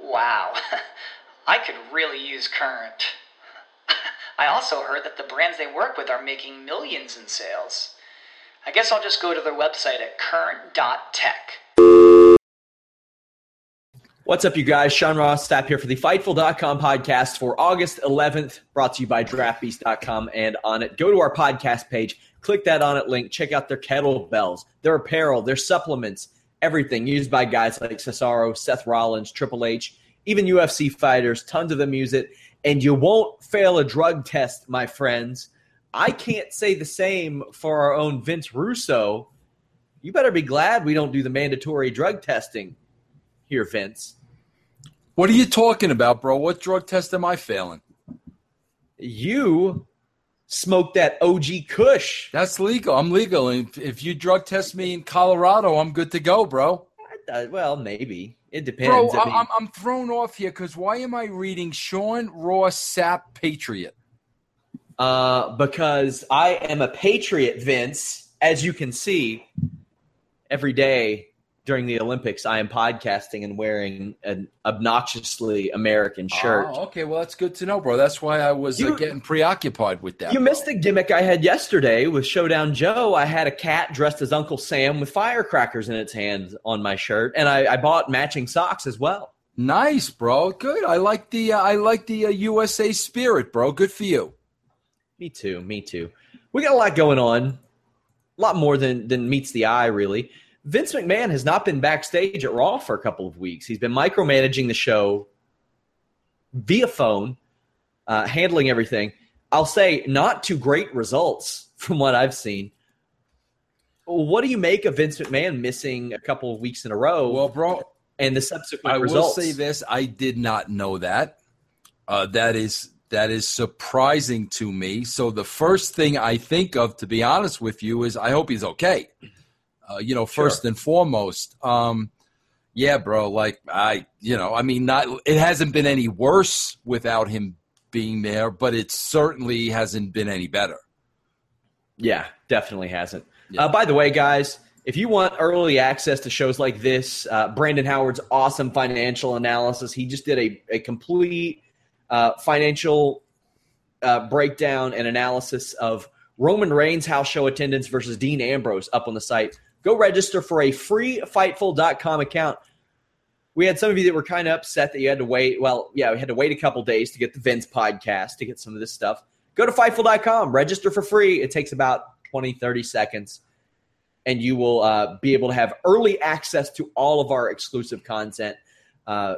Wow, I could really use Current. I also heard that the brands they work with are making millions in sales. I guess I'll just go to their website at current.tech. What's up, you guys? Sean Ross Sapp here for the Fightful.com podcast for August 11th, brought to you by DraftBeast.com and Onnit. Go to our podcast page, click that Onnit link, check out their kettlebells, their apparel, their supplements, everything used by guys like Cesaro, Seth Rollins, Triple H, even UFC fighters. Tons of them use it, and you won't fail a drug test, my friends. I can't say the same for our own Vince Russo. You better be glad we don't do the mandatory drug testing here, Vince. What are you talking about, bro? What drug test am I failing? You smoked that OG Kush. That's legal. I'm legal. And if, if you drug test me in Colorado, I'm good to go, bro. Uh, well, maybe it depends. Bro, I mean, I'm, I'm thrown off here because why am I reading Sean Ross Sapp Patriot? uh, because I am a patriot, Vince. As you can see, every day during the Olympics, I am podcasting and wearing an obnoxiously American shirt. Oh, okay. Well, that's good to know, bro. That's why I was uh, getting preoccupied with that. You bro. missed the gimmick I had yesterday with Showdown Joe. I had a cat dressed as Uncle Sam with firecrackers in its hands on my shirt, and I, I bought matching socks as well. Nice, bro. Good. I like the uh, I like the uh, USA spirit, bro. Good for you. Me too. Me too. We got a lot going on. A lot more than than meets the eye, really. Vince McMahon has not been backstage at Raw for a couple of weeks. He's been micromanaging the show via phone, uh, handling everything. I'll say not to great results from what I've seen. What do you make of Vince McMahon missing a couple of weeks in a row Well, bro, and the subsequent I results? will say this: I did not know that. Uh, that is that is surprising to me. So the first thing I think of, to be honest with you, is I hope he's okay. Uh, you know, first and foremost. Um, yeah, bro. Like I, you know, I mean, not it hasn't been any worse without him being there, but it certainly hasn't been any better. Yeah, definitely hasn't. Yeah. Uh, by the way, guys, if you want early access to shows like this, uh, Brandon Howard's awesome financial analysis, he just did a, a complete uh, financial uh, breakdown and analysis of Roman Reigns house show attendance versus Dean Ambrose up on the site. Go register for a free Fightful.com account. We had some of you that were kind of upset that you had to wait. Well, yeah, we had to wait a couple days to get the Vince podcast to get some of this stuff. Go to Fightful.com, register for free. It takes about 20, 30 seconds, and you will uh, be able to have early access to all of our exclusive content. Uh,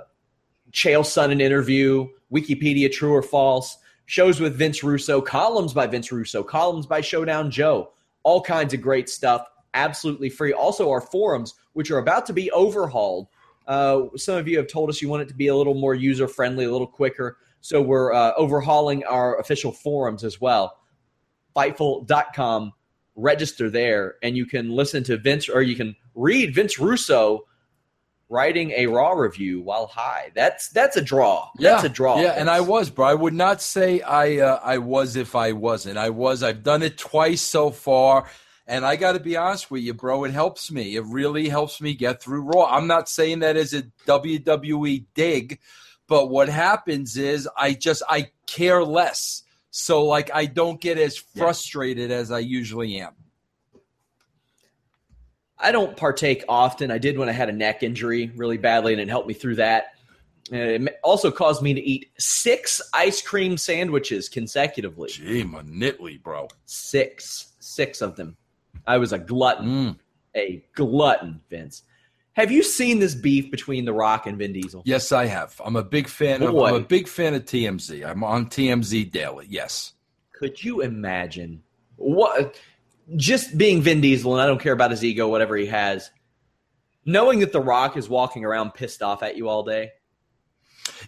Chael Sonnen interview, Wikipedia true or false, shows with Vince Russo, columns by Vince Russo, columns by Showdown Joe, all kinds of great stuff, absolutely free. Also, our forums, which are about to be overhauled. Uh, some of you have told us you want it to be a little more user friendly, a little quicker. So we're uh, overhauling our official forums as well. Fightful.com, register there, and you can listen to Vince or you can read Vince Russo writing a Raw review while high. That's that's a draw. That's a draw. Yeah, and I was, bro. I would not say I uh, I was if I wasn't. I was. I've done it twice so far. And I got to be honest with you, bro. It helps me. It really helps me get through Raw. I'm not saying that as a WWE dig, but what happens is I just I care less. So like I don't get as frustrated as I usually am. I don't partake often. I did when I had a neck injury really badly, and it helped me through that. It also caused me to eat six ice cream sandwiches consecutively. Gee, manitly, bro. Six, six of them. I was a glutton, Mm. a glutton, Vince. Have you seen this beef between The Rock and Vin Diesel? Yes, I have. I'm a big fan of. I'm a big fan of TMZ. I'm on TMZ daily. Yes. Could you imagine what? Just being Vin Diesel, and I don't care about his ego, whatever he has. Knowing that The Rock is walking around pissed off at you all day.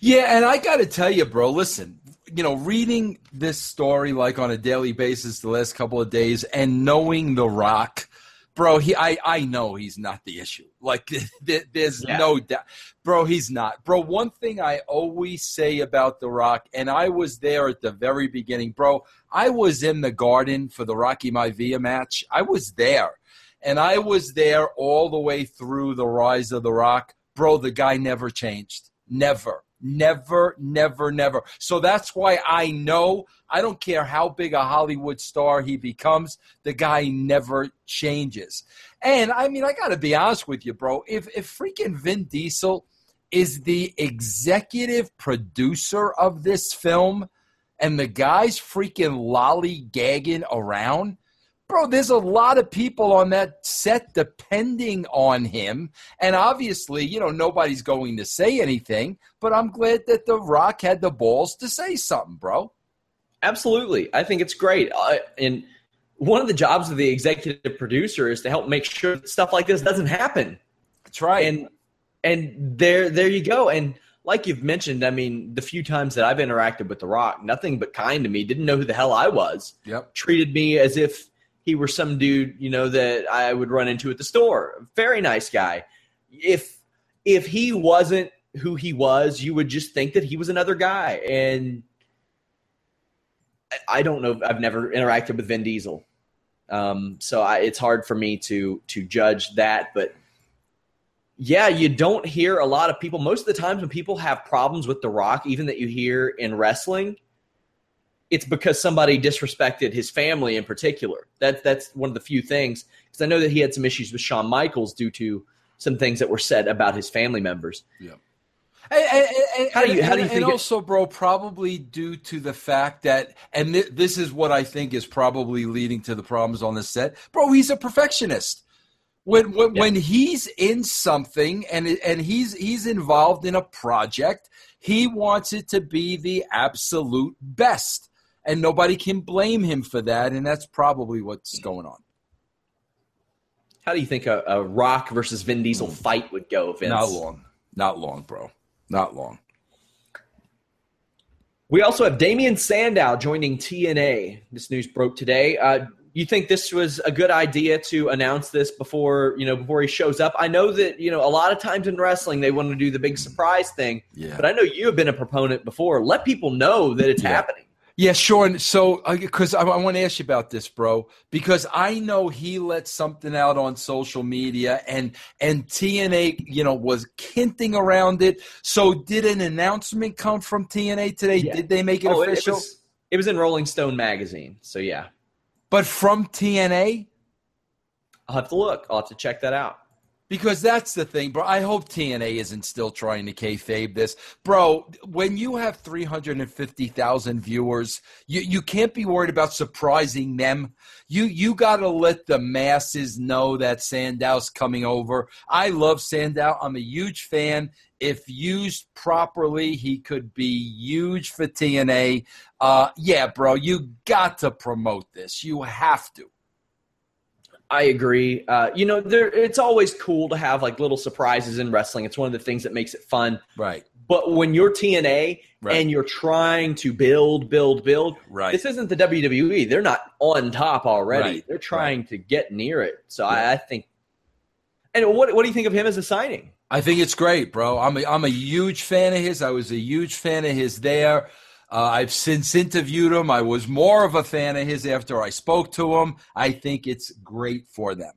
Yeah, and I got to tell you, bro. Listen, you know, reading this story like on a daily basis the last couple of days, and knowing The Rock, bro. He, I, I know he's not the issue. Like, th- there's Yeah. no doubt, bro. He's not, bro. One thing I always say about The Rock, and I was there at the very beginning, bro. I was in the garden for the Rocky Maivia match. I was there, and I was there all the way through the rise of The Rock, bro. The guy never changed. Never, never, never, never. So that's why I know I don't care how big a Hollywood star he becomes, the guy never changes. And I mean, I got to be honest with you, bro. If if freaking Vin Diesel is the executive producer of this film and the guy's freaking lollygagging around, bro, there's a lot of people on that set depending on him. And obviously, you know, nobody's going to say anything, but I'm glad that The Rock had the balls to say something, bro. Absolutely. I think it's great. Uh, and one of the jobs of the executive producer is to help make sure that stuff like this doesn't happen. That's right. And and there there you go. And like you've mentioned, I mean, the few times that I've interacted with The Rock, nothing but kind to me, didn't know who the hell I was. yep. Treated me as if he were some dude, you know, that I would run into at the store. Very nice guy. If if he wasn't who he was, you would just think that he was another guy. And I- don't know. I've never interacted with Vin Diesel, um, so I, it's hard for me to to judge that. But yeah, you don't hear a lot of people. Most of the times when people have problems with The Rock, even that you hear in wrestling, it's because somebody disrespected his family in particular. That that's one of the few things. Because I know that he had some issues with Shawn Michaels due to some things that were said about his family members. And, and- and- How do you- how do you and- think And it- also, bro, probably due to the fact that, and th- this is what I think is probably leading to the problems on the set, bro. He's a perfectionist. When when, Yeah. when he's in something and and he's he's involved in a project, he wants it to be the absolute best, and nobody can blame him for that. And that's probably what's going on. How do you think a, a Rock versus Vin Diesel fight would go, Vince? Not long, not long, bro, not long. We also have Damien Sandow joining TNA. This news broke today. Uh, you think this was a good idea to announce this before you know before he shows up? I know that you know a lot of times in wrestling they want to do the big surprise thing, Yeah. but I know you have been a proponent before. Let people know that it's Yeah. happening. Yeah, Sean. So, uh, because I, I want to ask you about this, bro, because I know he let something out on social media, and and TNA, you know, was hinting around it. So, did an announcement come from TNA today? Yeah. Did they make it Oh, it, it official? was it was in Rolling Stone magazine, so yeah, but from TNA, I'll have to look. I'll have to check that out. Because that's the thing, bro. I hope TNA isn't still trying to kayfabe this, bro. When you have three hundred and fifty thousand viewers, you you can't be worried about surprising them. You you got to let the masses know that Sandow's coming over. I love Sandow. I'm a huge fan. If used properly, he could be huge for TNA. Uh, yeah, bro, you got to promote this. You have to. I agree. Uh, you know, there it's always cool to have like little surprises in wrestling. It's one of the things that makes it fun. Right. But when you're TNA Right. and you're trying to build, build, build, Right. this isn't the WWE. They're not on top already. Right. They're trying to get near it. So I, I think. And what what do you think of him as a signing? I think it's great, bro. I'm a, I'm a huge fan of his. I was a huge fan of his there. Uh, I've since interviewed him. I was more of a fan of his after I spoke to him. I think it's great for them.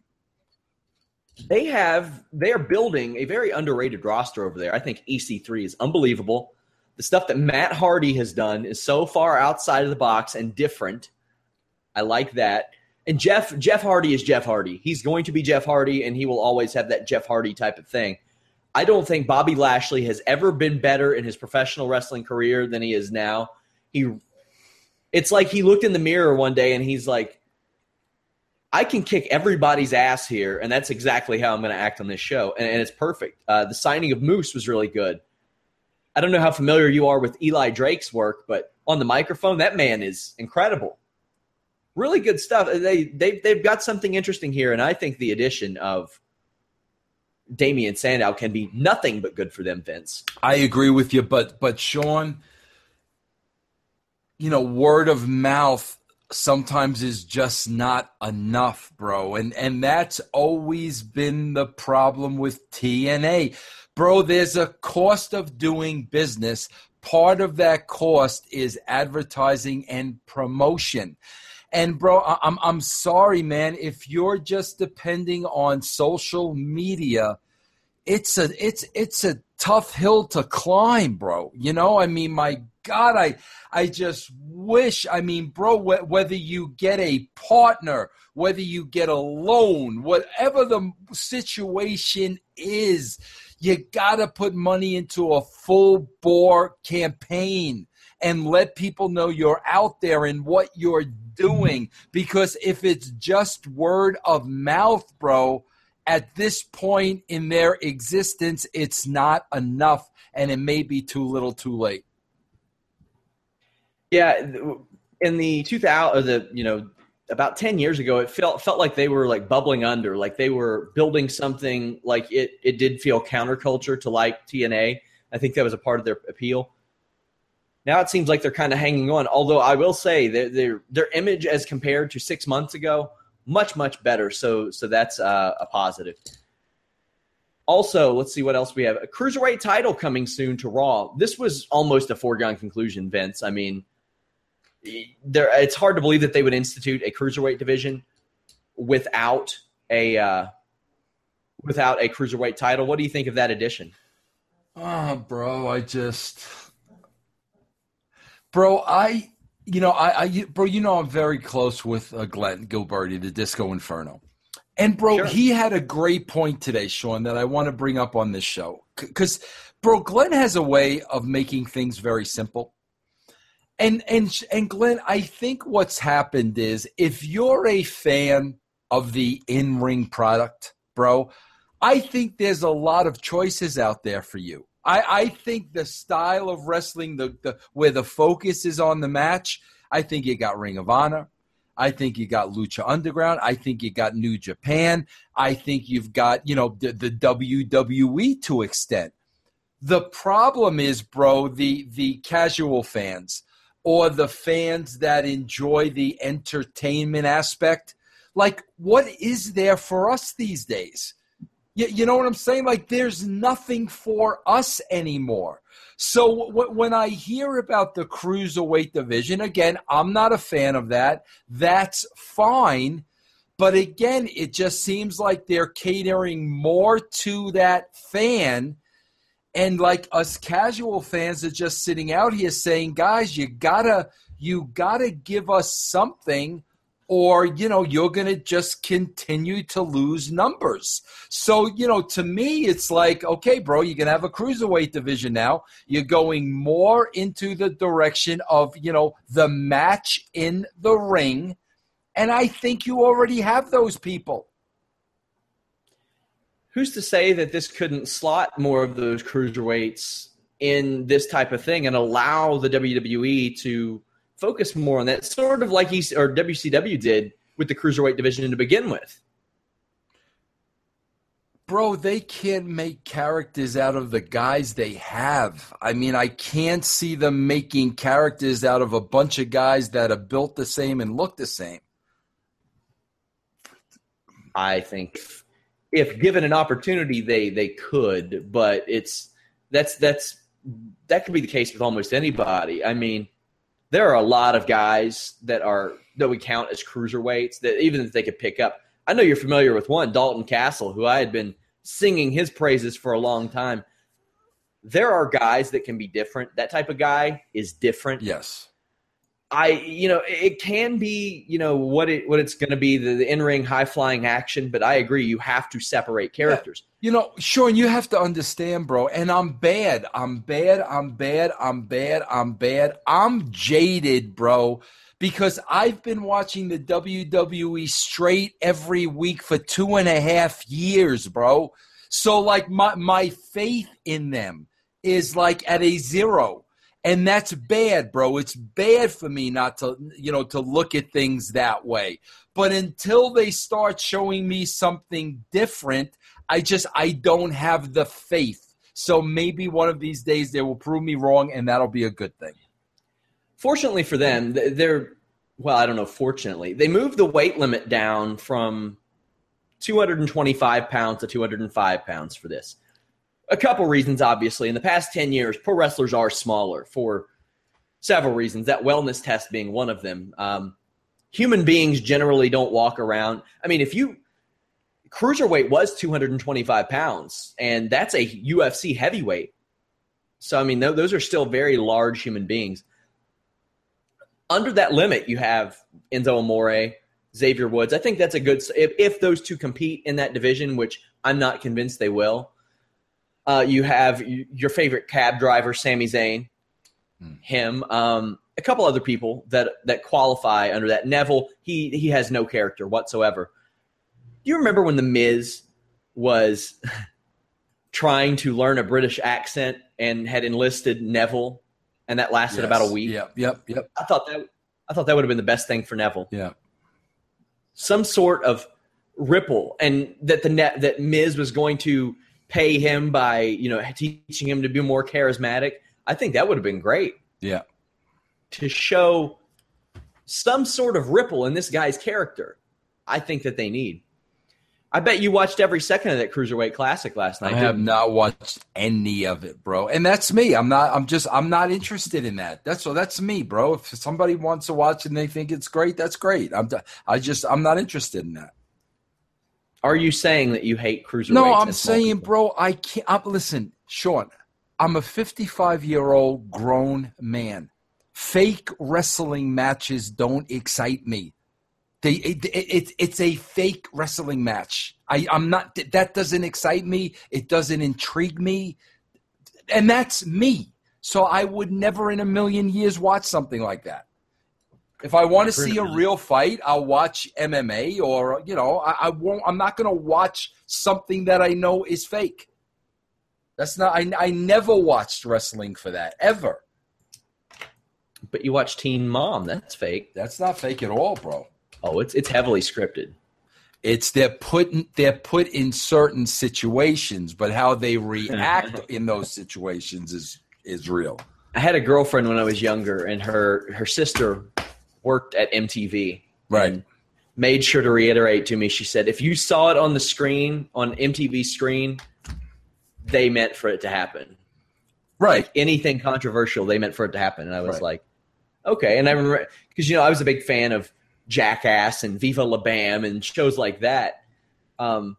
They have they are building a very underrated roster over there. I think EC3 is unbelievable. The stuff that Matt Hardy has done is so far outside of the box and different. I like that. And Jeff Jeff Hardy is Jeff Hardy. He's going to be Jeff Hardy, and he will always have that Jeff Hardy type of thing. I don't think Bobby Lashley has ever been better in his professional wrestling career than he is now. He it's like he looked in the mirror one day and he's like, I can kick everybody's ass here, and that's exactly how I'm going to act on this show, and, and it's perfect. Uh, the signing of Moose was really good. I don't know how familiar you are with Eli Drake's work, but on the microphone, that man is incredible. Really good stuff. They they they've got something interesting here, and I think the addition of Damien Sandow can be nothing but good for them, Vince. I agree with you, but but Sean, you know, word of mouth sometimes is just not enough, bro. And and that's always been the problem with TNA. Bro, there's a cost of doing business. Part of that cost is advertising and promotion. And bro, I'm I'm sorry, man. If you're just depending on social media, it's a it's it's a tough hill to climb, bro. You know, I mean, my God, I I just wish. I mean, bro, wh- whether you get a partner, whether you get a loan, whatever the situation is, you gotta put money into a full bore campaign and let people know you're out there and what you're doing. Because if it's just word of mouth, bro, at this point in their existence, it's not enough and it may be too little too late. Yeah, in the 2000 or the, you know, about 10 years ago it felt felt like they were like bubbling under, like they were building something like it it did feel counterculture to like TNA. I think that was a part of their appeal. Now it seems like they're kind of hanging on. Although I will say their their their image as compared to 6 months ago much much better. So so that's uh, a positive. Also, let's see what else we have. A cruiserweight title coming soon to Raw. This was almost a foregone conclusion, Vince. I mean, there it's hard to believe that they would institute a cruiserweight division without a uh, without a cruiserweight title. What do you think of that addition? Oh, bro, I just, bro, I you know, I, I, bro, you know, I'm very close with uh, Glenn Gilberti, the Disco Inferno, and bro, sure. he had a great point today, Sean, that I want to bring up on this show because, bro, Glenn has a way of making things very simple, and and and Glenn, I think what's happened is if you're a fan of the in ring product, bro, I think there's a lot of choices out there for you. I, I think the style of wrestling, the, the where the focus is on the match, I think you got Ring of Honor. I think you got Lucha Underground. I think you got New Japan. I think you've got, you know, the, the WWE to extent. The problem is, bro, the the casual fans or the fans that enjoy the entertainment aspect. Like, what is there for us these days? You, you know what I'm saying? Like, there's nothing for us anymore. So w- when I hear about the cruiserweight division, again, I'm not a fan of that. That's fine. But again, it just seems like they're catering more to that fan. And like us casual fans are just sitting out here saying, guys, you gotta, you gotta give us something or you know you're going to just continue to lose numbers. So you know to me it's like okay bro you're going to have a cruiserweight division now. You're going more into the direction of you know the match in the ring and I think you already have those people. Who's to say that this couldn't slot more of those cruiserweights in this type of thing and allow the WWE to focus more on that, sort of like he or WCW did with the cruiserweight division to begin with. Bro, they can't make characters out of the guys they have. I mean, I can't see them making characters out of a bunch of guys that are built the same and look the same. I think if given an opportunity, they they could, but it's that's that's that could be the case with almost anybody. I mean, there are a lot of guys that are that we count as cruiserweights that even if they could pick up. I know you're familiar with one, Dalton Castle, who I had been singing his praises for a long time. There are guys that can be different. That type of guy is different. Yes. I, you know, it can be, you know, what it what it's going to be the, the in ring high flying action, but I agree you have to separate characters. You know, Sean, you have to understand, bro. And I'm bad. I'm bad. I'm bad. I'm bad. I'm bad. I'm jaded, bro, because I've been watching the WWE straight every week for two and a half years, bro. So like my my faith in them is like at a zero and that's bad bro. It's bad for me not to you know to look at things that way. But until they start showing me something different i just i don't have the faith. So maybe one of these days they will prove me wrong and that'll be a good thing. Fortunately for them they're well i don't know fortunately they moved the weight limit down from 225 pounds to 205 pounds for this a couple reasons, obviously. In the past 10 years, pro wrestlers are smaller for several reasons, that wellness test being one of them. Um, human beings generally don't walk around. I mean, if you, cruiserweight was 225 pounds, and that's a UFC heavyweight. So, I mean, those are still very large human beings. Under that limit, you have Enzo Amore, Xavier Woods. I think that's a good, if, if those two compete in that division, which I'm not convinced they will uh, you have your favorite cab driver, Sami Zayn, hmm. him, um, a couple other people that that qualify under that. Neville, he he has no character whatsoever. Do you remember when the Miz was trying to learn a British accent and had enlisted Neville, and that lasted yes. about a week? Yep, yep, yep. I thought that I thought that would have been the best thing for Neville. Yeah, some sort of ripple, and that the net that Miz was going to pay him by you know teaching him to be more charismatic. I think that would have been great. Yeah, to show some sort of ripple in this guy's character. I think that they need. I bet you watched every second of that cruiserweight classic last night. I have not watched any of it, bro. And that's me. I'm not. I'm just. I'm not interested in that. That's so. That's me, bro. If somebody wants to watch and they think it's great, that's great. I'm. I just. I'm not interested in that. Are you saying that you hate cruiserweights? No, I'm saying, bro, I can't. I'm, listen, Sean, I'm a 55 year old grown man. Fake wrestling matches don't excite me. They, it, it, it's a fake wrestling match. I, I'm not. That doesn't excite me. It doesn't intrigue me, and that's me. So I would never in a million years watch something like that. If I want to see a real fight, I'll watch MMA or you know, I, I won't. I'm not going to watch something that I know is fake. That's not. I I never watched wrestling for that ever. But you watch Teen Mom. That's fake. That's not fake at all, bro. Oh, it's it's heavily scripted. It's they're put in, they're put in certain situations, but how they react in those situations is is real. I had a girlfriend when I was younger, and her her sister worked at MTV. Right. Made sure to reiterate to me, she said, if you saw it on the screen, on MTV screen, they meant for it to happen. Right. Like anything controversial, they meant for it to happen. And I was right. like, okay. And I remember, because, you know, I was a big fan of Jackass and Viva La Bam and shows like that. Um,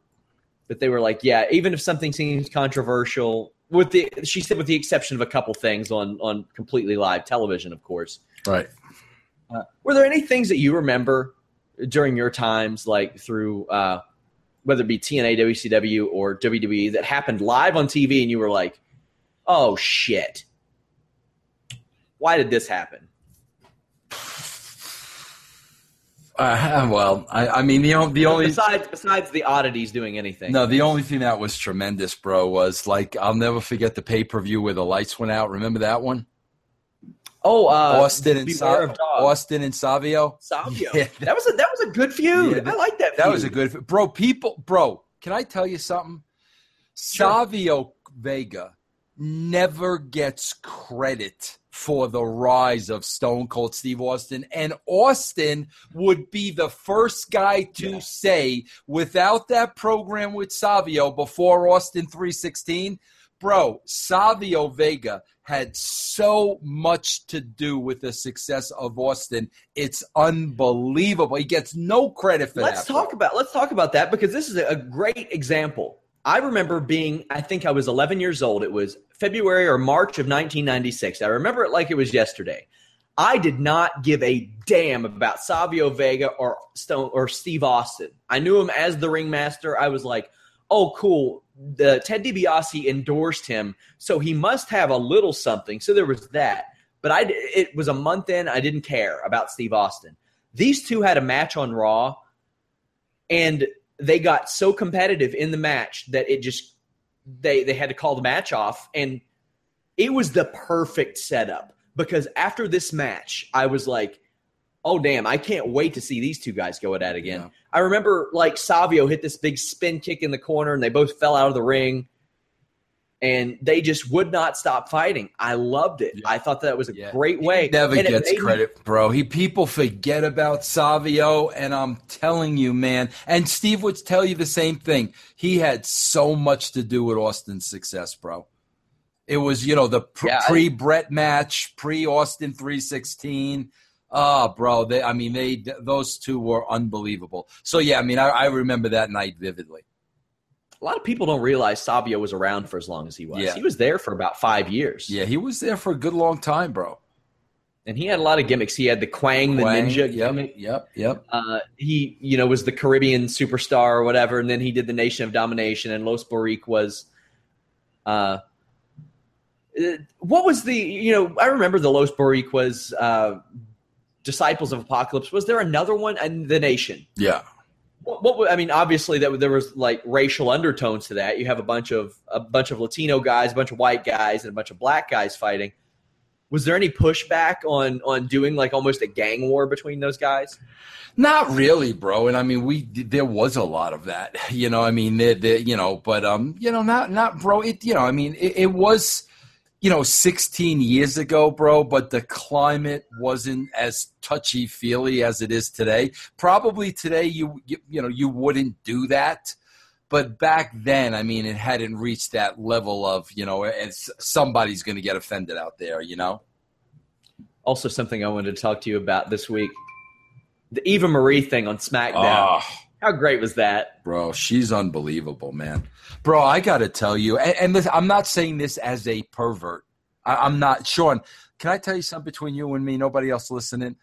but they were like, yeah, even if something seems controversial, with the she said with the exception of a couple things on on completely live television, of course. Right. Uh, were there any things that you remember during your times, like through uh, whether it be TNA, WCW, or WWE, that happened live on TV, and you were like, "Oh shit, why did this happen?" Uh, well, I, I, mean, the, the only besides besides the oddities doing anything. No, the only thing that was tremendous, bro, was like I'll never forget the pay per view where the lights went out. Remember that one? Oh, uh, Austin and Sa- Austin and Savio. Savio. Yeah. That was a that was a good feud. Yeah, I like that. That was a good bro. People, bro. Can I tell you something? Sure. Savio Vega never gets credit for the rise of Stone Cold Steve Austin. And Austin would be the first guy to yeah. say, without that program with Savio before Austin 316, bro, Savio Vega had so much to do with the success of Austin. It's unbelievable. He gets no credit for let's that. Let's talk about let's talk about that because this is a great example. I remember being I think I was 11 years old. It was February or March of 1996. I remember it like it was yesterday. I did not give a damn about Savio Vega or Stone or Steve Austin. I knew him as the ringmaster. I was like, "Oh, cool the Ted DiBiase endorsed him, so he must have a little something. So there was that. But I, it was a month in. I didn't care about Steve Austin. These two had a match on Raw, and they got so competitive in the match that it just they they had to call the match off, and it was the perfect setup because after this match, I was like, oh damn, I can't wait to see these two guys go at it again. Yeah. I remember like Savio hit this big spin kick in the corner and they both fell out of the ring. And they just would not stop fighting. I loved it. Yeah. I thought that was a yeah. great way. He never and gets credit, me- bro. He people forget about Savio, and I'm telling you, man. And Steve would tell you the same thing. He had so much to do with Austin's success, bro. It was, you know, the pre Bret match, pre Austin 316 Oh, bro, they, I mean, they those two were unbelievable. So yeah, I mean, I, I remember that night vividly. A lot of people don't realize Savio was around for as long as he was. Yeah. He was there for about five years. Yeah, he was there for a good long time, bro. And he had a lot of gimmicks. He had the Kwang, the ninja yep, gimmick. Yep, yep. Uh, he, you know, was the Caribbean superstar or whatever, and then he did the Nation of Domination, and Los Boricuas. was. uh, what was the you know I remember the Los Boricuas uh, Disciples of Apocalypse. Was there another one? And the Nation. Yeah. What, what, I mean, obviously that there was like racial undertones to that. You have a bunch of a bunch of Latino guys, a bunch of white guys, and a bunch of black guys fighting. Was there any pushback on on doing like almost a gang war between those guys? Not really, bro. And I mean, we there was a lot of that. You know, I mean, they, they, you know, but um, you know, not not bro. It you know, I mean, it, it was you know, 16 years ago, bro, but the climate wasn't as touchy feely as it is today. Probably today, you, you, you know, you wouldn't do that. But back then, I mean, it hadn't reached that level of, you know, it's, somebody's going to get offended out there, you know? Also, something I wanted to talk to you about this week the Eva Marie thing on SmackDown. Oh, How great was that? Bro, she's unbelievable, man. Bro, I got to tell you, and, and listen, I'm not saying this as a pervert. I, am not. Sean, can I tell you something between you and me? Nobody else listening?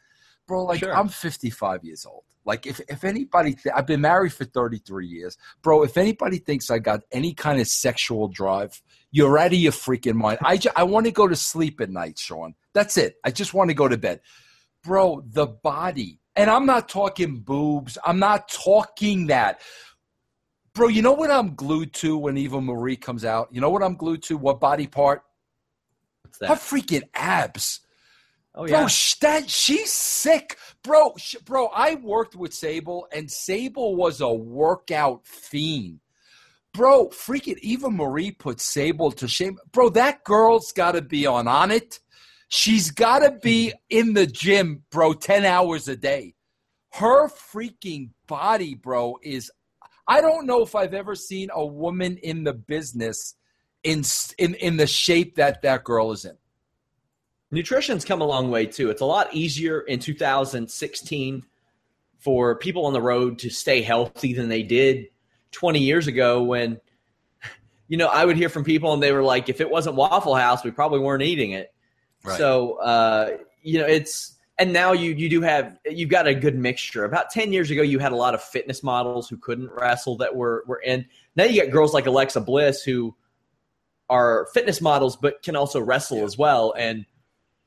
Bro, like, sure. I'm 55 years old. Like, if, if anybody, th- I've been married for 33 years. Bro, if anybody thinks I got any kind of sexual drive, you're out of your freaking mind. I, ju- I want to go to sleep at night, Sean. That's it. I just want to go to bed. Bro, the body, and I'm not talking boobs. I'm not talking that. Bro, you know what I'm glued to when Eva Marie comes out? You know what I'm glued to? What body part? What's that? Her freaking abs. Oh yeah, bro, that she's sick, bro. Sh- bro, I worked with Sable, and Sable was a workout fiend. Bro, freaking Eva Marie put Sable to shame. Bro, that girl's got to be on on it. She's got to be in the gym, bro, ten hours a day. Her freaking body, bro, is I don't know if I've ever seen a woman in the business in in in the shape that that girl is in. Nutrition's come a long way too. It's a lot easier in 2016 for people on the road to stay healthy than they did 20 years ago when you know, I would hear from people and they were like, if it wasn't Waffle House, we probably weren't eating it. Right. So, uh, you know, it's and now you you do have you've got a good mixture. About ten years ago, you had a lot of fitness models who couldn't wrestle that were were in. Now you get girls like Alexa Bliss who are fitness models but can also wrestle yeah. as well. And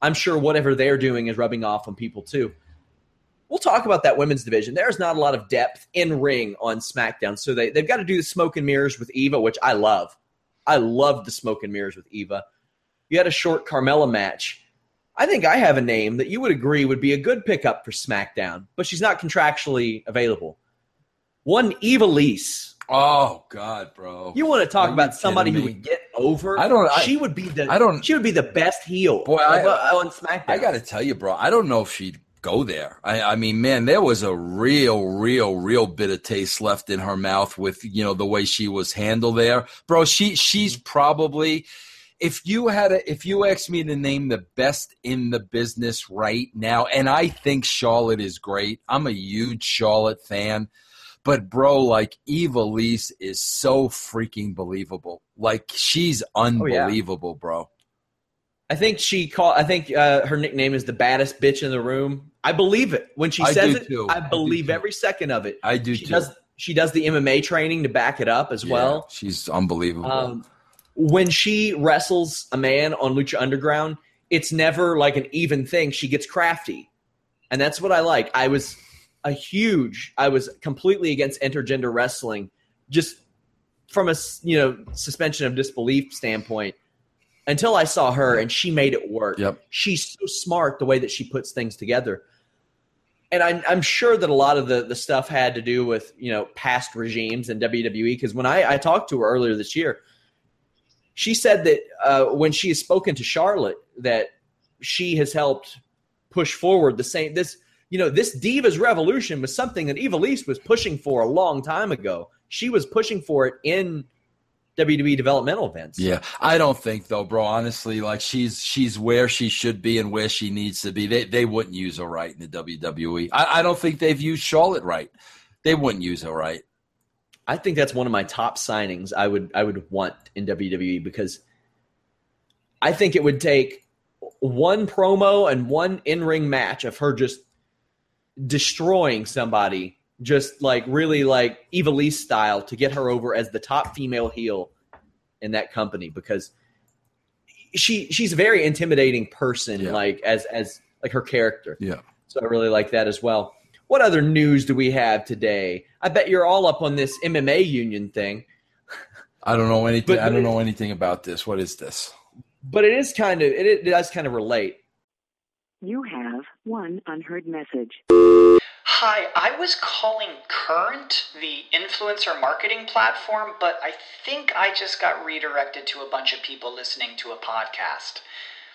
I'm sure whatever they're doing is rubbing off on people too. We'll talk about that women's division. There's not a lot of depth in ring on SmackDown, so they they've got to do the smoke and mirrors with Eva, which I love. I love the smoke and mirrors with Eva. You had a short Carmella match I think I have a name that you would agree would be a good pickup for SmackDown, but she's not contractually available. One Ivelisse. Oh God, bro! You want to talk about somebody who would get over? I don't- I- she would be the. I don't- She would be the best heel. Boy, I- uh, on SmackDown. I got to tell you, bro. I don't know if she'd go there. I, I mean, man, there was a real, real, real bit of taste left in her mouth with you know the way she was handled there, bro. She she's probably. If you had a, if you asked me to name the best in the business right now, and I think Charlotte is great. I'm a huge Charlotte fan, but bro, like Ivelisse is so freaking believable. Like she's Oh, yeah. unbelievable, bro. I think she called. I think uh, her nickname is the baddest bitch in the room. I believe it when she says it. too. I I believe too. every second of it. I do She too. does. She does the MMA training to back it up as Yeah, well. she's unbelievable. Um, when she wrestles a man on Lucha Underground, it's never like an even thing. She gets crafty, and that's what I like. I was a huge. I was completely against intergender wrestling, just from a, you know suspension of disbelief standpoint. Until I saw her, and she made it work. Yep. She's so smart the way that she puts things together. And I'm, I'm sure that a lot of the, the stuff had to do with you know past regimes and WWE because when I, I talked to her earlier this year, she said that uh, when she has spoken to Charlotte that she has helped push forward the same this you know this divas revolution was something that Ivelisse was pushing for a long time ago. She was pushing for it in WWE developmental events. Yeah, I don't think though, bro. Honestly, like she's she's where she should be and where she needs to be. They they wouldn't use her right in the WWE. I, I don't think they've used Charlotte right. They wouldn't use her right. I think that's one of my top signings I would I would want in WWE because I think it would take one promo and one in-ring match of her just destroying somebody just like really like Ivelisse style to get her over as the top female heel in that company because she she's a very intimidating person Yeah. like as as like her character. Yeah. So I really like that as well. What other news do we have today? I bet you're all up on this MMA union thing, I don't know anything. But- I don't know anything about this. What is this? but it is kind of it, it does kind of relate. You have one unheard message. Hi, I was calling Current, the influencer marketing platform, but I think I just got redirected to a bunch of people listening to a podcast.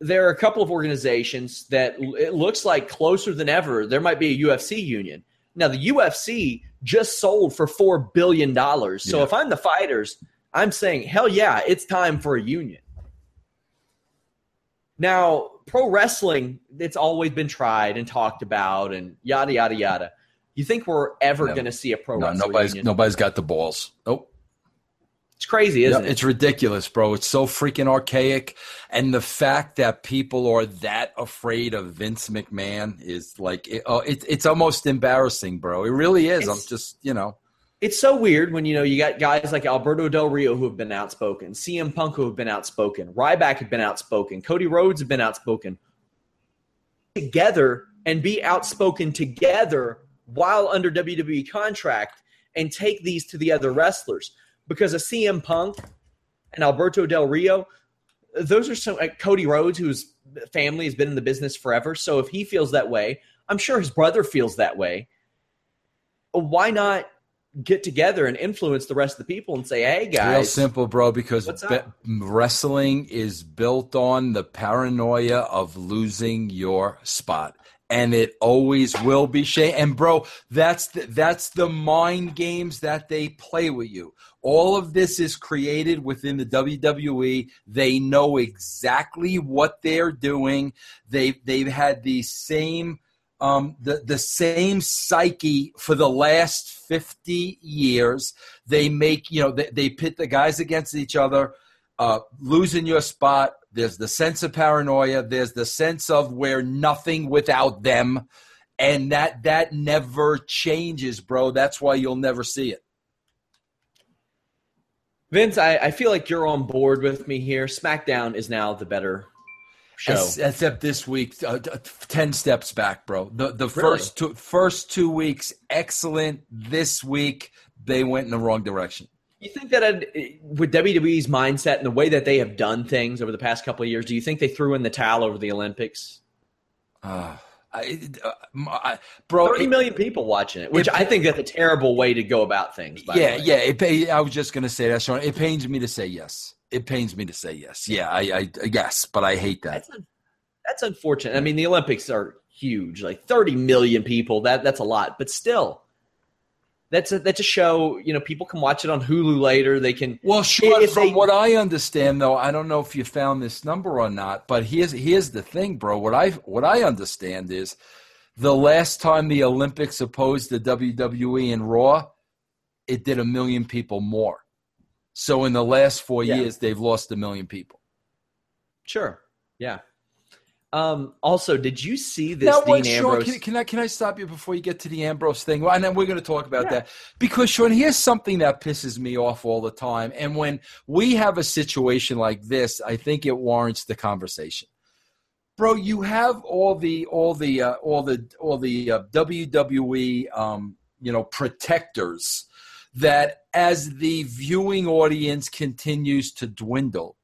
There are a couple of organizations that it looks like closer than ever. There might be a UFC union. Now the UFC just sold for four billion dollars. So Yeah. if I'm the fighters, I'm saying hell yeah, it's time for a union. Now, pro wrestling, it's always been tried and talked about and yada yada yada. You think we're ever No. going to see a pro No, wrestling nobody's union? nobody's got the balls. Nope. It's crazy, isn't Yeah, it? It's ridiculous, bro. It's so freaking archaic, and the fact that people are that afraid of Vince McMahon is like it, uh, it, it's almost embarrassing, bro. It really is. I'm just you know. it's so weird when you know you got guys like Alberto Del Rio who have been outspoken, CM Punk who have been outspoken, Ryback have been outspoken, Cody Rhodes have been outspoken. Together and be outspoken together while under WWE contract and take these to the other wrestlers because a CM Punk and Alberto Del Rio, those are some like Cody Rhodes whose family has been in the business forever. So if he feels that way, I'm sure his brother feels that way. Why not get together and influence the rest of the people and say, "Hey guys, real simple, bro. Because be- wrestling is built on the paranoia of losing your spot, and it always will be. Shay and bro, that's the, that's the mind games that they play with you. All of this is created within the WWE. They know exactly what they're doing. They they've had the same um, the the same psyche for the last fifty years. They make you know they, they pit the guys against each other, uh, losing your spot. There's the sense of paranoia. There's the sense of we're nothing without them, and that that never changes, bro. That's why you'll never see it. Vince, I, I feel like you're on board with me here. SmackDown is now the better show. Except this week, uh, ten steps back, bro. The the Really? first two first two weeks, excellent. This week, they went in the wrong direction. You think that with WWE's mindset and the way that they have done things over the past couple of years, do you think they threw in the towel over the Olympics? Uh, I, uh, I- bro, Thirty million it- people watching it, which it- I think that's a terrible way to go about things. Yeah, yeah. It, I was just gonna say that, Sean. It pains me to say yes. It pains me to say yes. Yeah, I, I yes, but I hate that. That's un- that's unfortunate. I mean, the Olympics are huge, like 30 million people. That that's a lot, but still, that's a that's a show. You know, people can watch it on Hulu later. They can. Well, sure. From they- what I understand, though, I don't know if you found this number or not. But here's here's the thing, bro. What I what I understand is the last time the Olympics opposed the WWE and Raw, it did a million people more. So in the last four Yeah. years, they've lost a million people. Sure. Yeah. Um, also, did you see this now, Dean wait, Sean, Ambrose? can, can I can I stop you before you get to the Ambrose thing? Well, and then we're going to talk about Yeah. that because Sean, here's something that pisses me off all the time. And when we have a situation like this, I think it warrants the conversation. Bro, you have all the all the uh, all the all the uh, WWE um, you know protectors that as the viewing audience continues to dwindle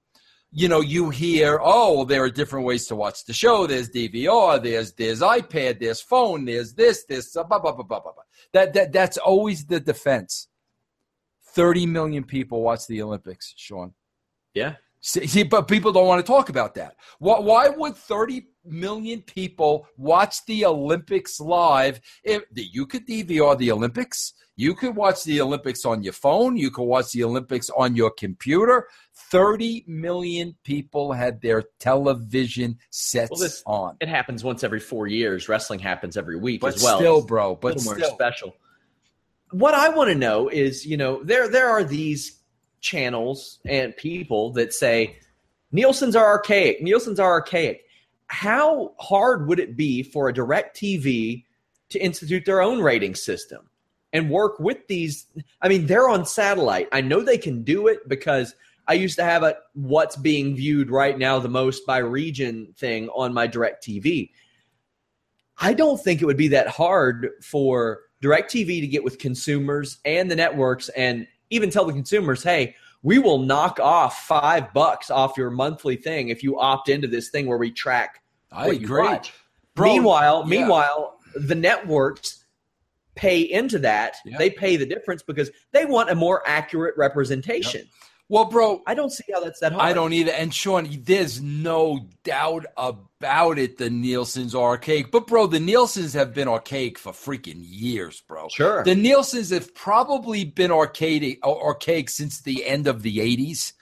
you know, you hear, oh, well, there are different ways to watch the show. There's DVR, there's there's iPad, there's phone, there's this, this, blah, blah, blah, blah, blah, blah. That that that's always the defense. Thirty million people watch the Olympics, Sean. yeah. See, see, but people don't want to talk about that. Why, why would 30 million people watch the Olympics live? If you could DVR the Olympics, you could watch the Olympics on your phone, you could watch the Olympics on your computer. 30 million people had their television sets Well, this- on. It happens once every four years. Wrestling happens every week But as well. still, bro, but little more still. special. What I want to know is, you know, there there are these channels and people that say Nielsen's are archaic. Nielsen's are archaic. How hard would it be for a DirecTV to institute their own rating system and work with these? I mean, they're on satellite. I know they can do it because I used to have a what's being viewed right now the most by region thing on my DirecTV. I don't think it would be that hard for DirecTV to get with consumers and the networks and even tell the consumers, hey, we will knock off five bucks off your monthly thing if you opt into this thing where we track I what you agree. watch. Bro, meanwhile, yeah. meanwhile, the networks pay into that. They pay the difference because they want a more accurate representation. Well, bro, I don't see how that's that hard. I don't either. And Sean, there's no doubt about it. The Nielsen's are archaic, but bro, the Nielsen's have been archaic for freaking years, bro. Sure. The Nielsen's have probably been archaic, archaic since the end of the '80s.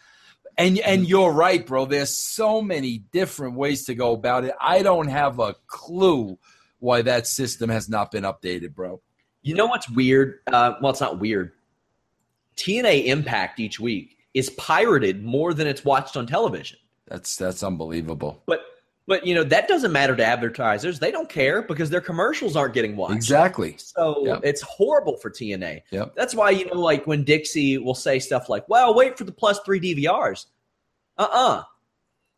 And and you're right, bro. There's so many different ways to go about it. I don't have a clue why that system has not been updated, bro. You know what's weird? Uh, well, it's not weird. TNA Impact each week is pirated more than it's watched on television. That's that's unbelievable. But but you know that doesn't matter to advertisers. They don't care because their commercials aren't getting watched. Exactly. So Yep. it's horrible for TNA. Yep. That's why you know, like when Dixie will say stuff like, "Well, wait for the plus three DVRs." Uh-uh.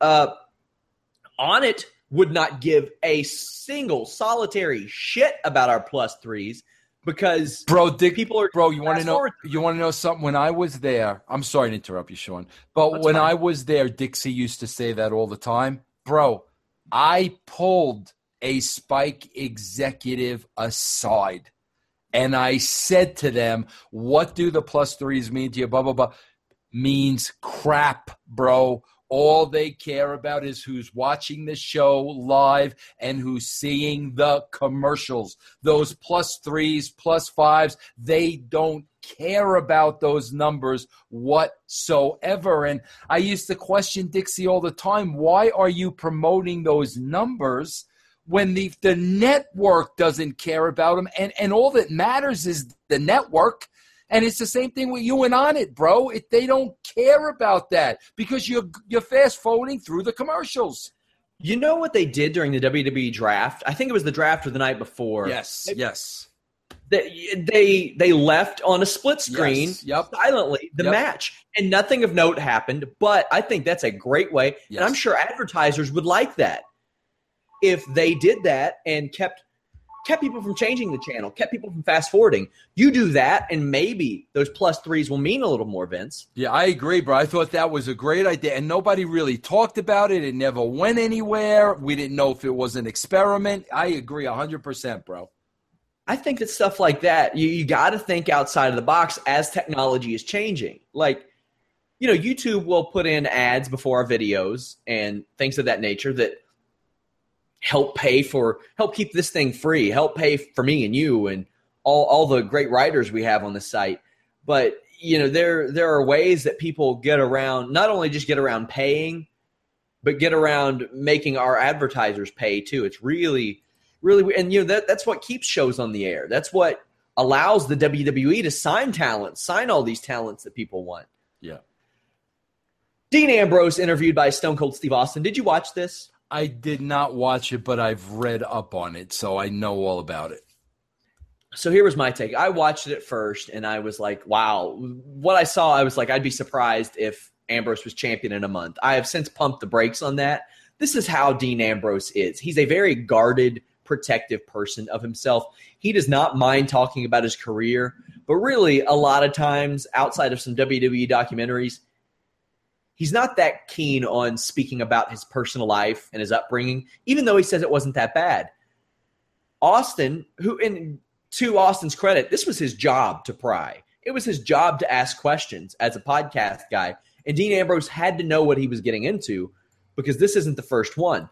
Uh Onnit would not give a single solitary shit about our plus threes because Bro, Dick, people are bro, you want to know? forward. You want to know something? When I was there, I'm sorry to interrupt you, Sean, but That's when fine. I was there, Dixie used to say that all the time, bro. I pulled a Spike executive aside, and I said to them, "What do the plus threes mean to you?" Blah blah blah. Means crap, bro. All they care about is who's watching the show live and who's seeing the commercials. Those plus threes, plus fives, they don't care about those numbers whatsoever. And I used to question Dixie all the time why are you promoting those numbers? When the, the network doesn't care about them, and, and all that matters is the network. And it's the same thing with you and Onnit, bro. It, they don't care about that because you're you're fast forwarding through the commercials. You know what they did during the WWE draft? I think it was the draft or the night before. Yes, yes. They they, they left on a split screen Yes, yep. silently the Yep. match, and nothing of note happened. But I think that's a great way, Yes. and I'm sure advertisers would like that if they did that and kept kept people from changing the channel, kept people from fast forwarding. You do that, and maybe those plus threes will mean a little more, Vince. Yeah, I agree, bro. I thought that was a great idea, and nobody really talked about it. It never went anywhere. We didn't know if it was an experiment. I agree 100%, bro. I think that stuff like that, you, you got to think outside of the box as technology is changing. Like, you know, YouTube will put in ads before our videos and things of that nature that help pay for, help keep this thing free, help pay for me and you and all, all the great writers we have on the site. But, you know, there, there are ways that people get around, not only just get around paying, but get around making our advertisers pay too. It's really, really and you know that that's what keeps shows on the air that's what allows the WWE to sign talent sign all these talents that people want Yeah. Dean Ambrose interviewed by Stone Cold Steve Austin did you watch this I did not watch it, but I've read up on it, so I know all about it. so here was my take. I watched it first and I was like wow. What I saw I was like I'd be surprised if Ambrose was champion in a month. I have since pumped the brakes on that. This is how Dean Ambrose is. He's a very guarded protective person of himself. He does not mind talking about his career but really a lot of times outside of some WWE documentaries he's not that keen on speaking about his personal life and his upbringing even though he says it wasn't that bad Austin who in to Austin's credit this was his job to pry it was his job to ask questions as a podcast guy and Dean Ambrose had to know what he was getting into because this isn't the first one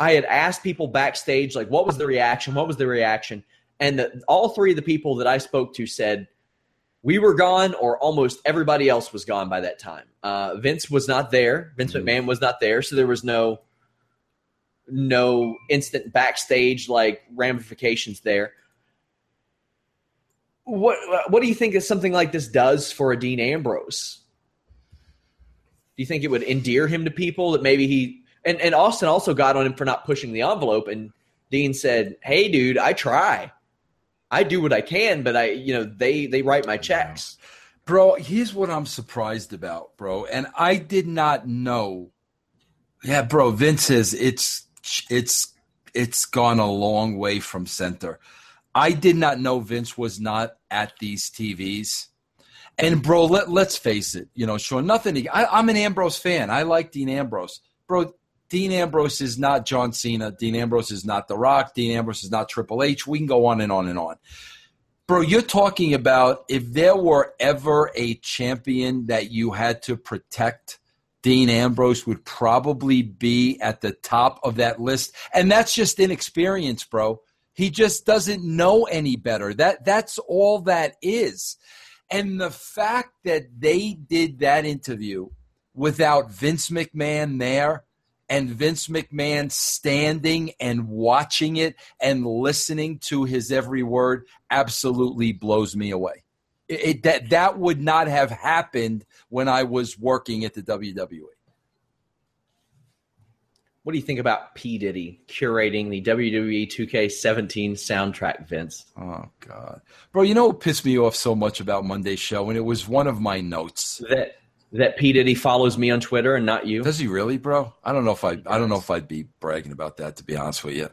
I had asked people backstage, like, what was the reaction? What was the reaction? And the, all three of the people that I spoke to said, we were gone, or almost everybody else was gone by that time. Uh, Vince was not there. Vince Mhm. McMahon was not there, so there was no no instant backstage like ramifications there. What what do you think that something like this does for a Dean Ambrose? Do you think it would endear him to people that maybe he and, and Austin also got on him for not pushing the envelope and Dean said, Hey dude, I try. I do what I can, but I you know, they they write my checks. Bro, here's what I'm surprised about, bro. And I did not know. Yeah, bro, Vince says it's it's it's gone a long way from center. I did not know Vince was not at these TVs. And bro, let let's face it, you know, Sean, nothing. I, I'm an Ambrose fan. I like Dean Ambrose, bro. Dean Ambrose is not John Cena. Dean Ambrose is not The Rock. Dean Ambrose is not Triple H. We can go on and on and on. Bro, you're talking about if there were ever a champion that you had to protect, Dean Ambrose would probably be at the top of that list. And that's just inexperience, bro. He just doesn't know any better. That that's all that is. And the fact that they did that interview without Vince McMahon there and Vince McMahon standing and watching it and listening to his every word absolutely blows me away. It, it- that that would not have happened when I was working at the. WWE. What do you think about P. Diddy curating the WWE 2K17 soundtrack, Vince? Oh God, bro! You know what pissed me off so much about Monday's show, and it was one of my notes. That that P. Diddy follows me on Twitter and not you? Does he really, bro? I don't know if I I don't know if I'd be bragging about that to be honest with you.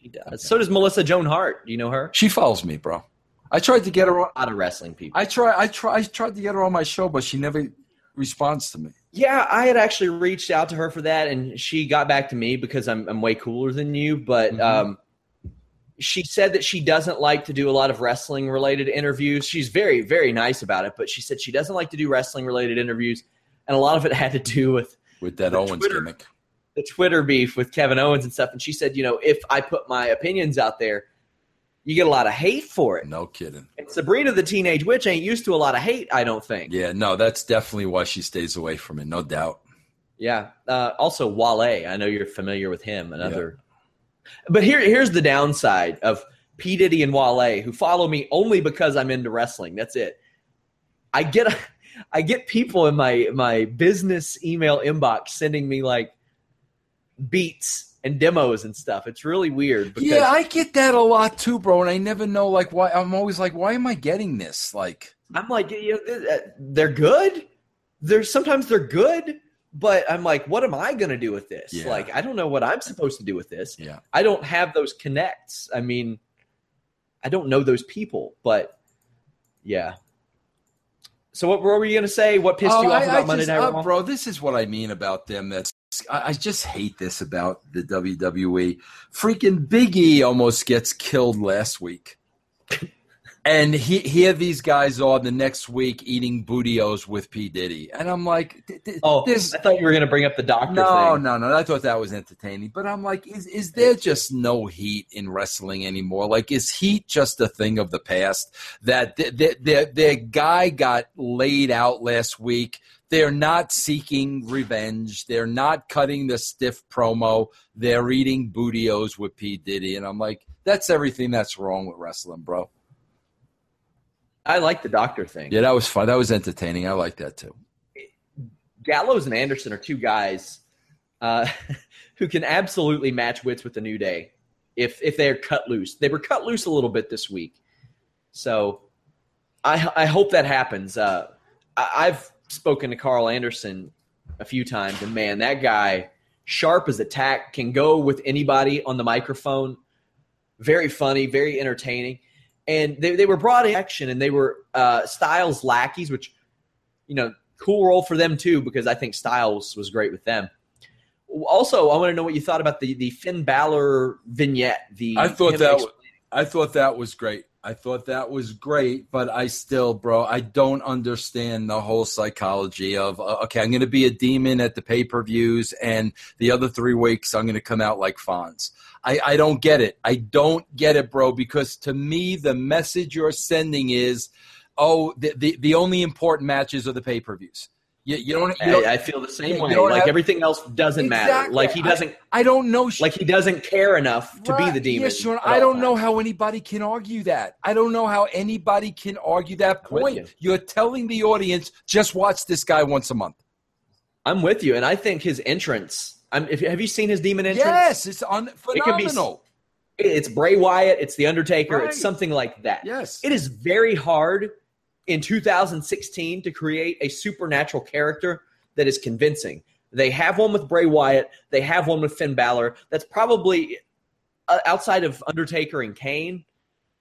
He does. So does Melissa Joan Hart. Do you know her? She follows me, bro. I tried to get her on. A lot of wrestling people. I try. I try. I tried to get her on my show, but she never responds to me. Yeah, I had actually reached out to her for that, and she got back to me because I'm I'm way cooler than you. But Mhm. um, she said that she doesn't like to do a lot of wrestling related interviews. She's very very nice about it, but she said she doesn't like to do wrestling related interviews, and a lot of it had to do with with that Owens Twitter- gimmick. the Twitter beef with Kevin Owens and stuff. And she said, you know, if I put my opinions out there, you get a lot of hate for it. No kidding. And Sabrina the Teenage Witch ain't used to a lot of hate, I don't think. Yeah, no, that's definitely why she stays away from it. No doubt. Yeah. Uh, also, Wale. I know you're familiar with him. Another. But here, here's the downside of P Diddy and Wale, who follow me only because I'm into wrestling. That's it. I get, I get people in my my business email inbox sending me like beats and demos and stuff. It's really weird. Because, yeah, I get that a lot too, bro. And I never know like why. I'm always like, why am I getting this? Like, I'm like, you know, uh, they're good. They're sometimes they're good, but I'm like, what am I going to do with this? Yeah. Like, I don't know what I'm supposed to do with this. yeah, I don't have those connects. I mean, I don't know those people, but yeah. So what, what were you going to say? What pissed you Oh, off I- about I Monday just- Night uh, Raw? bro? This is what I mean about them. That's I, I just hate this about the WWE. Freaking Big E almost gets killed last week. And he, here these guys are the next week eating Booty-O's with P Diddy, and I'm like, Oh, this I thought you were going to bring up the doctor no, thing. no, no. I thought that was entertaining, but I'm like, is is there just no heat in wrestling anymore? Like, is heat just a thing of the past? That the guy got laid out last week. They're not seeking revenge. They're not cutting the stiff promo. They're eating Booty-O's with P Diddy, and I'm like, that's everything that's wrong with wrestling, bro. I like the doctor thing. Yeah, that was fun. That was entertaining. I like that too. Gallows and Anderson are two guys uh, who can absolutely match wits with the New Day if if they're cut loose. They were cut loose a little bit this week, so I I hope that happens. Uh, I, I've spoken to Karl Anderson a few times, and man, that guy sharp as a tack can go with anybody on the microphone. Very funny, very entertaining, and they they were brought in action, and they were uh, Styles lackeys, which you know cool role for them too because I think Styles was great with them. Also, I want to know what you thought about the the Finn Balor vignette. The I thought that I thought that was great. I thought that was great, but I still, bro, I don't understand the whole psychology of uh, okay, I'm going to be a demon at the pay per views, and the other three weeks I'm going to come out like Fonz. I, I don't get it. I don't get it, bro, because to me the message you're sending is, oh, the the, the only important matches are the pay per views. You, you don't. You don't I, I feel the same way. Like have- everything else doesn't matter. Like he doesn't. I don't know. like he doesn't care enough to be the demon. Sean, I don't know how anybody can argue that. I don't know how anybody can argue that point. you. You're telling the audience just watch this guy once a month. I'm with you, and I think his entrance. I'm, if, have you seen his demon entrance? Yes, it's un- It could be- phenomenal. It's Bray Wyatt. It's the Undertaker. Right. It's something like that. Yes. It is very hard in 2016 to create a supernatural character that is convincing. They have one with Bray Wyatt. They have one with Finn Balor. That's probably uh, outside of Undertaker and Kane.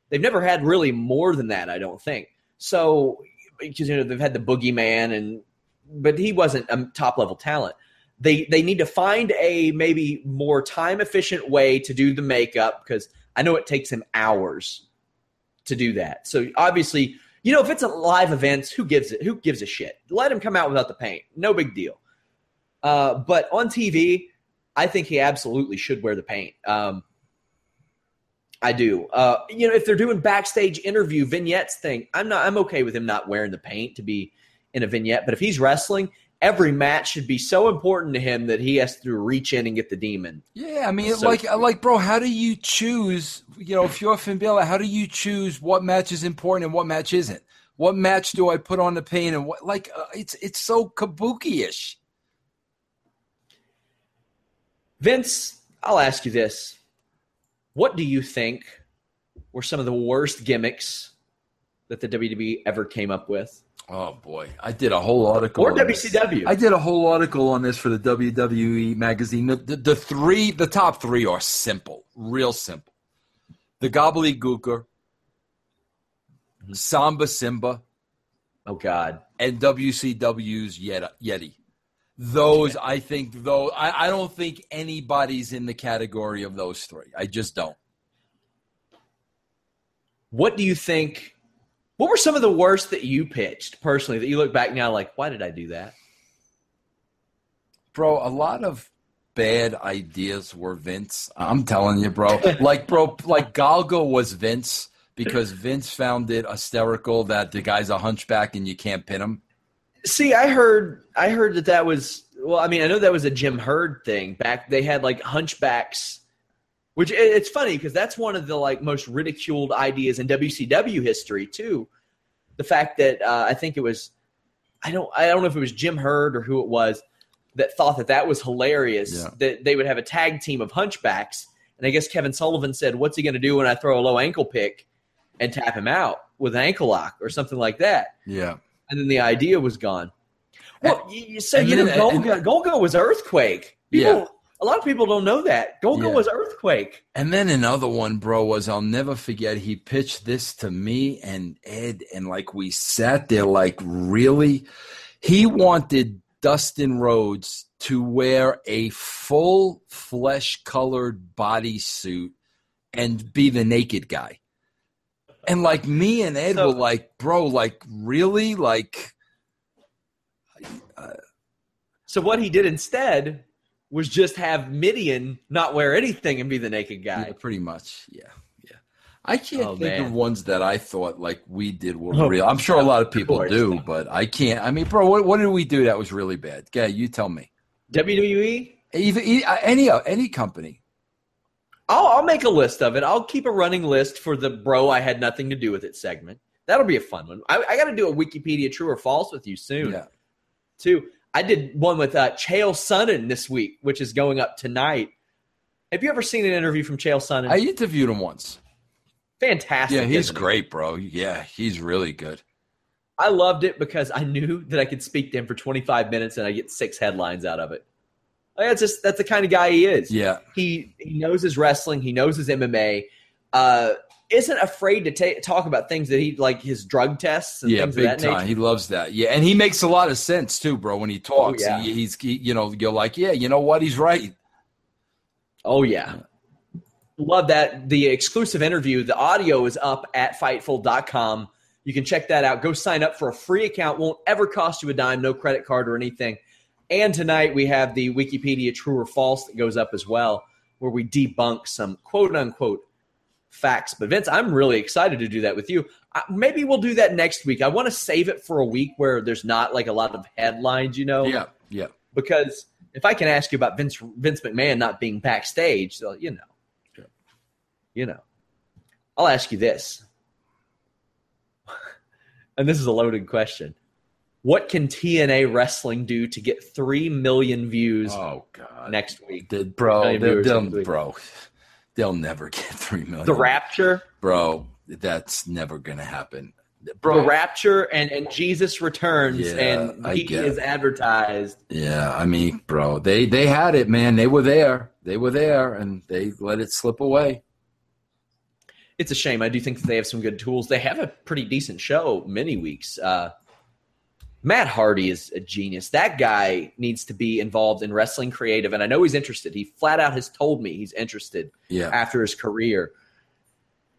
They've never had really more than that. I don't think so. Because you know they've had the Boogeyman, and but he wasn't a top level talent. They they need to find a maybe more time efficient way to do the makeup because I know it takes him hours to do that. So obviously, you know, if it's a live event, who gives it? Who gives a shit? Let him come out without the paint. No big deal. Uh, but on TV, I think he absolutely should wear the paint. Um, I do. Uh, you know, if they're doing backstage interview vignettes thing, I'm not. I'm okay with him not wearing the paint to be in a vignette. But if he's wrestling, every match should be so important to him that he has to reach in and get the demon. Yeah, I mean, So- like, like, bro, how do you choose? You know, if you're Finn Balor, how do you choose what match is important and what match isn't? What match do I put on the pain and what? Like, uh, it's it's so kabuki-ish. Vince, I'll ask you this. What do you think were some of the worst gimmicks that the WWE ever came up with? Oh boy, I did a whole article. Or on this. WCW? I did a whole article on this for the WWE magazine. The, the, the three, the top three are simple, real simple. The Gobbledygooker, Saba Simba, oh, God. and WCW's Yeti. Yeti. Those, I think, though, I, I don't think anybody's in the category of those three. I just don't. What do you think? What were some of the worst that you pitched personally that you look back now like, why did I do that? Bro, a lot of bad ideas were Vince. I'm telling you, bro. like, bro, like Galgo was Vince because Vince found it hysterical that the guy's a hunchback and you can't pin him. See, I heard I heard that that was well, I mean, I know that was a Jim Herd thing. Back they had like hunchbacks which it's funny because that's one of the like most ridiculed ideas in WCW history too. The fact that uh, I think it was I don't I don't know if it was Jim Herd or who it was that thought that that was hilarious. Yeah. That they would have a tag team of hunchbacks, and I guess Kevin Sullivan said, "What's he going to do when I throw a low ankle pick and tap him out with an ankle lock or something like that?" Yeah. And then the idea was gone. Well, you, you said you know Golga, Golga was earthquake. People, Yeah. A lot of people don't know that Golga Yeah. was earthquake. And then another one, bro, was I'll never forget. He pitched this to me and Ed, and like we sat there, like, really? He wanted Dustin Rhodes to wear a full flesh colored bodysuit and be the naked guy. And like me and Ed So- were like, bro, like, really? Like, uh So what he did instead was just have Mideon not wear anything and be the naked guy. yeah, pretty much. Yeah. Yeah. I can't Oh, think man. of ones that I thought like we did were Oh, real. I'm sure a lot of people do, but I can't. I mean, bro, what, what did we do that was really bad? Yeah, you tell me. WWE. Even e- uh, any uh, any company. I'll, I'll make a list of it. I'll keep a running list for the bro I had nothing to do with it segment. That'll be a fun one. I, I got to do a Wikipedia true or false with you soon Yeah. too. I did one with uh, Chael Sonnen this week, which is going up tonight. Have you ever seen an interview from Chael Sonnen? I interviewed him once. Fantastic. Yeah, he's great, bro. Yeah, he's really good. I loved it because I knew that I could speak to him for 25 minutes and I get six headlines out of it. Like, that's just that's the kind of guy he is. Yeah. He he knows his wrestling. He knows his MMA. Uh, isn't afraid to ta- talk about things that he like his drug tests and Yeah, things big of that time. nature. He loves that. Yeah, and he makes a lot of sense too, bro. When he oh, talks, yeah. he, he's he, you know you're like, yeah, you know what, he's right. Oh yeah. Love that. The exclusive interview, the audio is up at fightful.com. You can check that out. Go sign up for a free account. Won't ever cost you a dime, no credit card or anything. And tonight we have the Wikipedia true or false that goes up as well, where we debunk some quote unquote facts. But Vince, I'm really excited to do that with you. I, maybe we'll do that next week. I want to save it for a week where there's not like a lot of headlines, you know? Yeah, yeah. because if I can ask you about Vince Vince McMahon not being backstage, so, you know, you know, I'll ask you this, and this is a loaded question: What can TNA Wrestling do to get three million views Oh god, next week? The- bro, Million they'll, viewers week. bro, they'll never get three million. The Rapture, bro, that's never gonna happen, bro. the Rapture, and and Jesus returns, Yeah, and he is advertised. Yeah, I mean, bro, they they had it, man. They were there. They were there, and they let it slip away. it's a shame. I do think that they have some good tools. They have a pretty decent show many weeks. Uh, Matt Hardy is a genius. That guy needs to be involved in wrestling creative, and I know he's interested. He flat out has told me he's interested Yeah, after his career.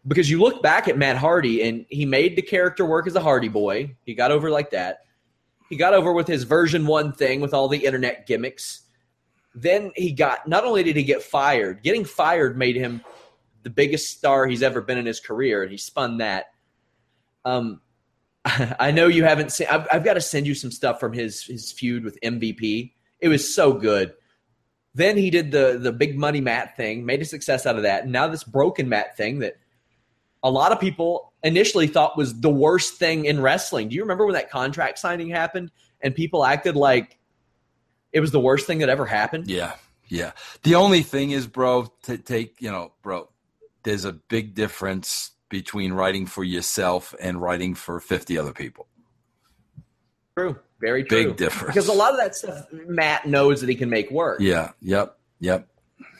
Because you look back at Matt Hardy, and he made the character work as a Hardy Boy. He got over like that. He got over with his version one thing with all the internet gimmicks. Then he got not only did he get fired, getting fired made him the biggest star he's ever been in his career, and he spun that. Um, I know you haven't seen. I've, I've got to send you some stuff from his his feud with MVP. It was so good. Then he did the the big money Matt thing, made a success out of that. And now this broken Matt thing that a lot of people initially thought was the worst thing in wrestling. Do you remember when that contract signing happened and people acted like it was the worst thing that ever happened? yeah, yeah. The only thing is, bro, to take you know, bro, there's a big difference between writing for yourself and writing for fifty other people. True. Very true. Big difference. Because a lot of that stuff Matt knows that he can make work. Yeah. Yep. Yep.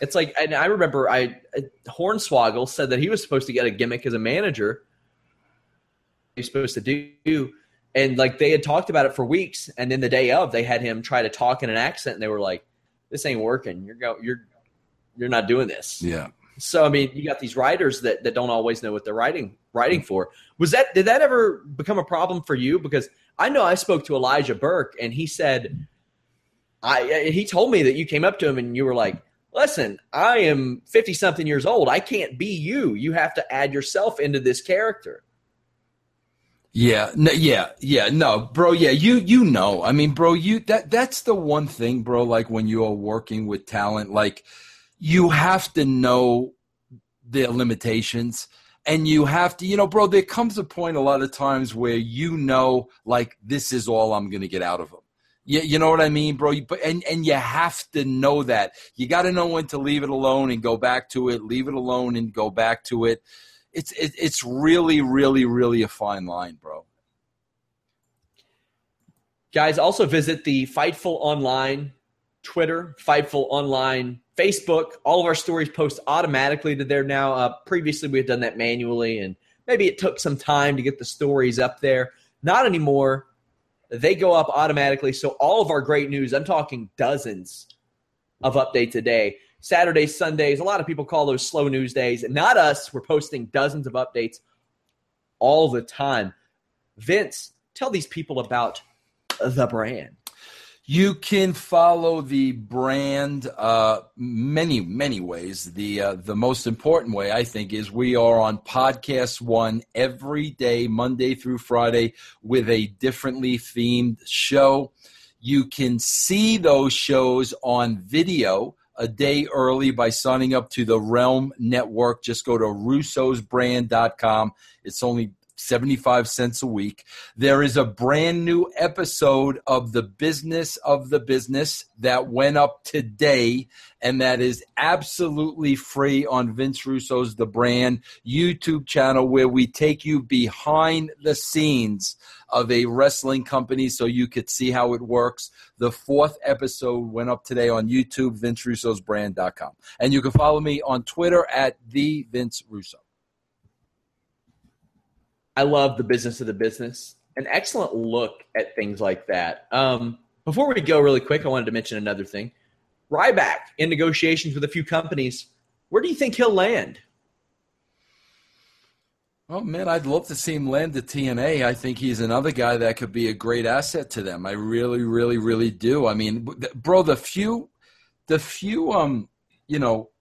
It's like, and I remember I Hornswoggle said that he was supposed to get a gimmick as a manager. He's supposed to do, and like they had talked about it for weeks, and then the day of, they had him try to talk in an accent, and they were like, "This ain't working. You're go, you're, you're not doing this." Yeah. So I mean, you got these writers that that don't always know what they're writing writing for. Was that did that ever become a problem for you? Because I know I spoke to Elijah Burke, and he said, I uh, he told me that you came up to him and you were like, "Listen, I am fifty something years old. I can't be you. You have to add yourself into this character." Yeah, no, yeah, yeah, no, bro. Yeah, you you know. I mean, bro, you that that's the one thing, bro. Like when you are working with talent, like you have to know their limitations, and you have to, you know, bro. There comes a point a lot of times where you know, like this is all I'm to get out of them. You, you know what I mean, bro? But and and you have to know that. You got to know when to leave it alone and go back to it. Leave it alone and go back to it. It's it, it's really, really, really a fine line, bro. Guys, also visit the Fightful Online Twitter, Fightful Online Facebook. All of our stories post automatically to there now. Uh, previously, we had done that manually, and maybe it took some time to get the stories up there. Not anymore. They go up automatically. So all of our great news, I'm talking dozens of updates a day. Saturdays, Sundays, a lot of people call those slow news days. Not us. We're posting dozens of updates all the time. Vince, tell these people about the brand. You can follow the brand uh, many, many ways. The uh, the most important way, I think, is we are on Podcast One every day, Monday through Friday, with a differently themed show. You can see those shows on video a day early by signing up to the Realm Network. Just go to russosbrand.com. It's only 75 cents a week. There is a brand new episode of The Business of the Business that went up today, and that is absolutely free on Vince Russo's The Brand YouTube channel, where we take you behind the scenes of a wrestling company so you could see how it works. The fourth episode went up today on YouTube, VinceRusso'sBrand.com. And you can follow me on Twitter at the Vince Russo. I love the business of the business. An excellent look at things like that. Um, before we go, really quick, I wanted to mention another thing. Ryback in negotiations with a few companies. Where do you think he'll land? Oh man, I'd love to see him land at TNA. I think he's another guy that could be a great asset to them. I really, really, really do. I mean, bro, the few, the few, um, you know,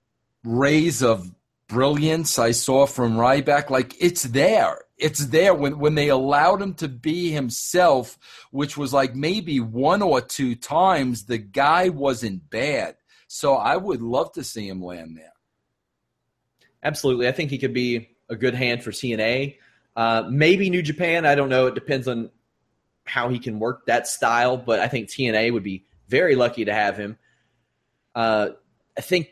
rays of brilliance I saw from Ryback, like it's there it's there when when they allowed him to be himself, which was like maybe one or two times. The guy wasn't bad, so I would love to see him land there. Absolutely, I think he could be a good hand for TNA. Uh, maybe New Japan. I don't know. It depends on how he can work that style, but I think TNA would be very lucky to have him. Uh, I think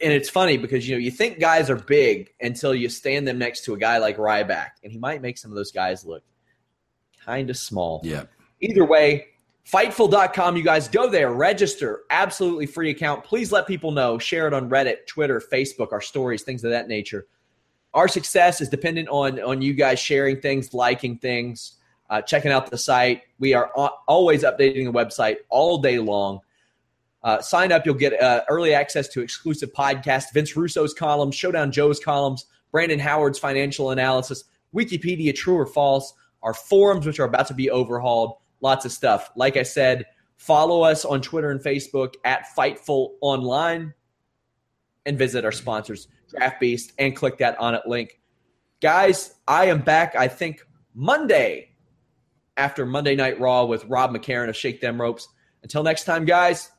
and it's funny because you know you think guys are big until you stand them next to a guy like Ryback, and he might make some of those guys look kind of small. Yeah. Either way, Fightful.com, you guys go there, register, absolutely free account. Please let people know, share it on Reddit, Twitter, Facebook, our stories, things of that nature. Our success is dependent on on you guys sharing things, liking things, uh, checking out the site. We are always updating the website all day long. Uh, sign up, you'll get uh, early access to exclusive podcasts, Vince Russo's columns, Showdown Joe's columns, Brandon Howard's financial analysis, Wikipedia, true or false, our forums, which are about to be overhauled, lots of stuff. Like I said, follow us on Twitter and Facebook at Fightful Online and visit our sponsors, Draft Beast, and click that Onnit link. Guys, I am back, I think, Monday after Monday Night Raw with Rob McCarran of Shake Them Ropes. Until next time, guys,